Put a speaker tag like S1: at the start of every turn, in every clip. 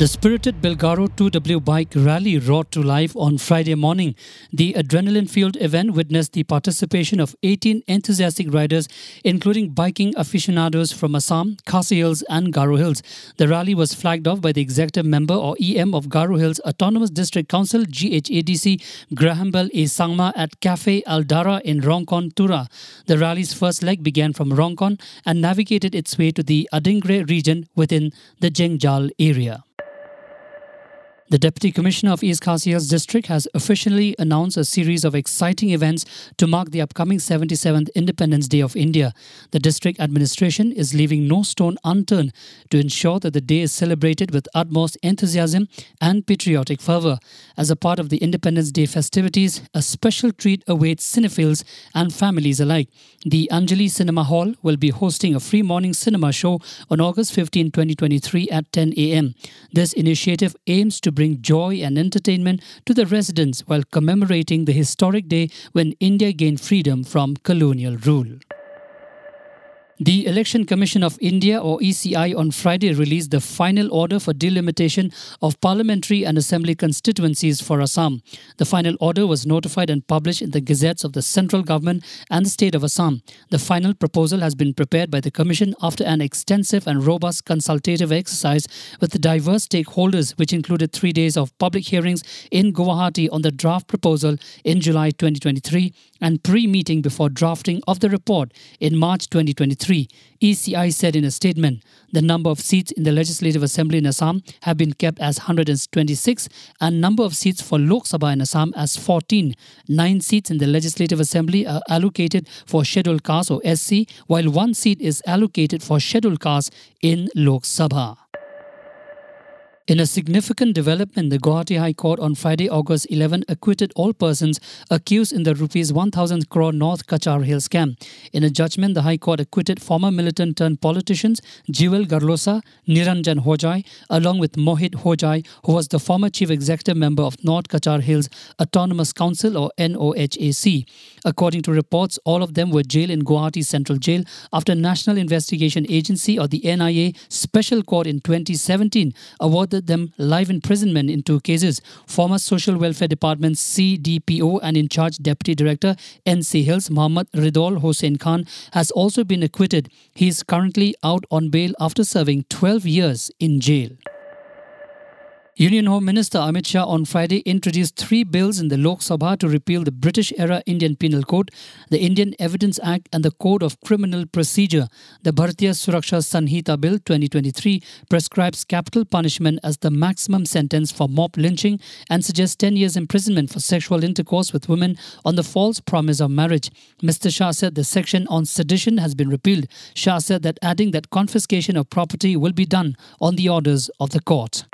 S1: The spirited Belgaro 2W bike rally roared to life on Friday morning. The adrenaline fueled event witnessed the participation of 18 enthusiastic riders, including biking aficionados from Assam, Khasi Hills, and Garo Hills. The rally was flagged off by the executive member or EM of Garo Hills Autonomous District Council GHADC, Graham Bell A. Sangma at Cafe Aldara in Rongkon, Tura. The rally's first leg began from Rongkon and navigated its way to the Adingre region within the Jengjal area. The Deputy Commissioner of East Khasi Hills District has officially announced a series of exciting events to mark the upcoming 77th Independence Day of India. The district administration is leaving no stone unturned to ensure that the day is celebrated with utmost enthusiasm and patriotic fervour. As a part of the Independence Day festivities, a special treat awaits cinephiles and families alike. The Anjalee Cinema Hall will be hosting a free morning cinema show on August 15, 2023 at 10 a.m. This initiative aims to bring joy and entertainment to the residents while commemorating the historic day when India gained freedom from colonial rule. The Election Commission of India or ECI on Friday released the final order for delimitation of parliamentary and assembly constituencies for Assam. The final order was notified and published in the gazettes of the central government and the state of Assam. The final proposal has been prepared by the commission after an extensive and robust consultative exercise with diverse stakeholders which included 3 days of public hearings in Guwahati on the draft proposal in July 2023 and pre-meeting before drafting of the report in March 2023 ECI said in a statement the number of seats in the Legislative Assembly in Assam have been kept as 126 and number of seats for Lok Sabha in Assam as 14. Nine seats in the Legislative Assembly are allocated for scheduled castes or SC, while one seat is allocated for scheduled castes in Lok Sabha. In a significant development, the Guwahati High Court on Friday, August 11, acquitted all persons accused in the rupees 1000 crore North Cachar Hill scam. In a judgment, the High Court acquitted former militant turned politicians Jewel Garlosa, Niranjan Hojai, along with Mohit Hojai, who was the former chief executive member of North Cachar Hills Autonomous Council or NOHAC. According to reports, all of them were jailed in Guwahati Central Jail after National Investigation Agency or the NIA Special Court in 2017 awarded them life imprisonment in two cases. Former Social Welfare Department CDPO and in charge Deputy Director NC Hills Muhammad Ridol Hossein Khan has also been acquitted. He is currently out on bail after serving 12 years in jail. Union Home Minister Amit Shah on Friday introduced three bills in the Lok Sabha to repeal the British era Indian Penal Code, the Indian Evidence Act, and the Code of Criminal Procedure. The Bharatiya Suraksha Sanhita Bill 2023 prescribes capital punishment as the maximum sentence for mob lynching and suggests 10 years imprisonment for sexual intercourse with women on the false promise of marriage. Mr. Shah said the section on sedition has been repealed. Shah said that adding that confiscation of property will be done on the orders of the court.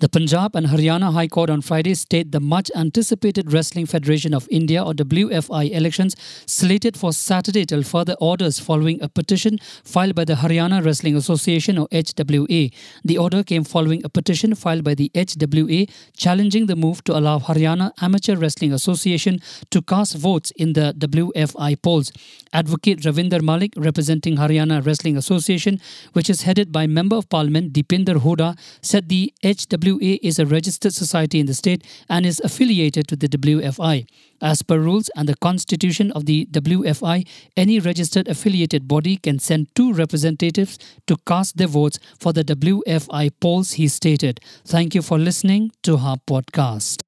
S1: The Punjab and Haryana High Court on Friday state the much anticipated Wrestling Federation of India or WFI elections slated for Saturday till further orders following a petition filed by the Haryana Wrestling Association or HWA. The order came following a petition filed by the HWA challenging the move to allow Haryana Amateur Wrestling Association to cast votes in the WFI polls. Advocate Ravinder Malik, representing Haryana Wrestling Association, which is headed by Member of Parliament Deepinder Hooda, said the HWA WA is a registered society in the state and is affiliated to the WFI. As per rules and the constitution of the WFI, any registered affiliated body can send two representatives to cast their votes for the WFI polls, he stated. Thank you for listening to our Podcast.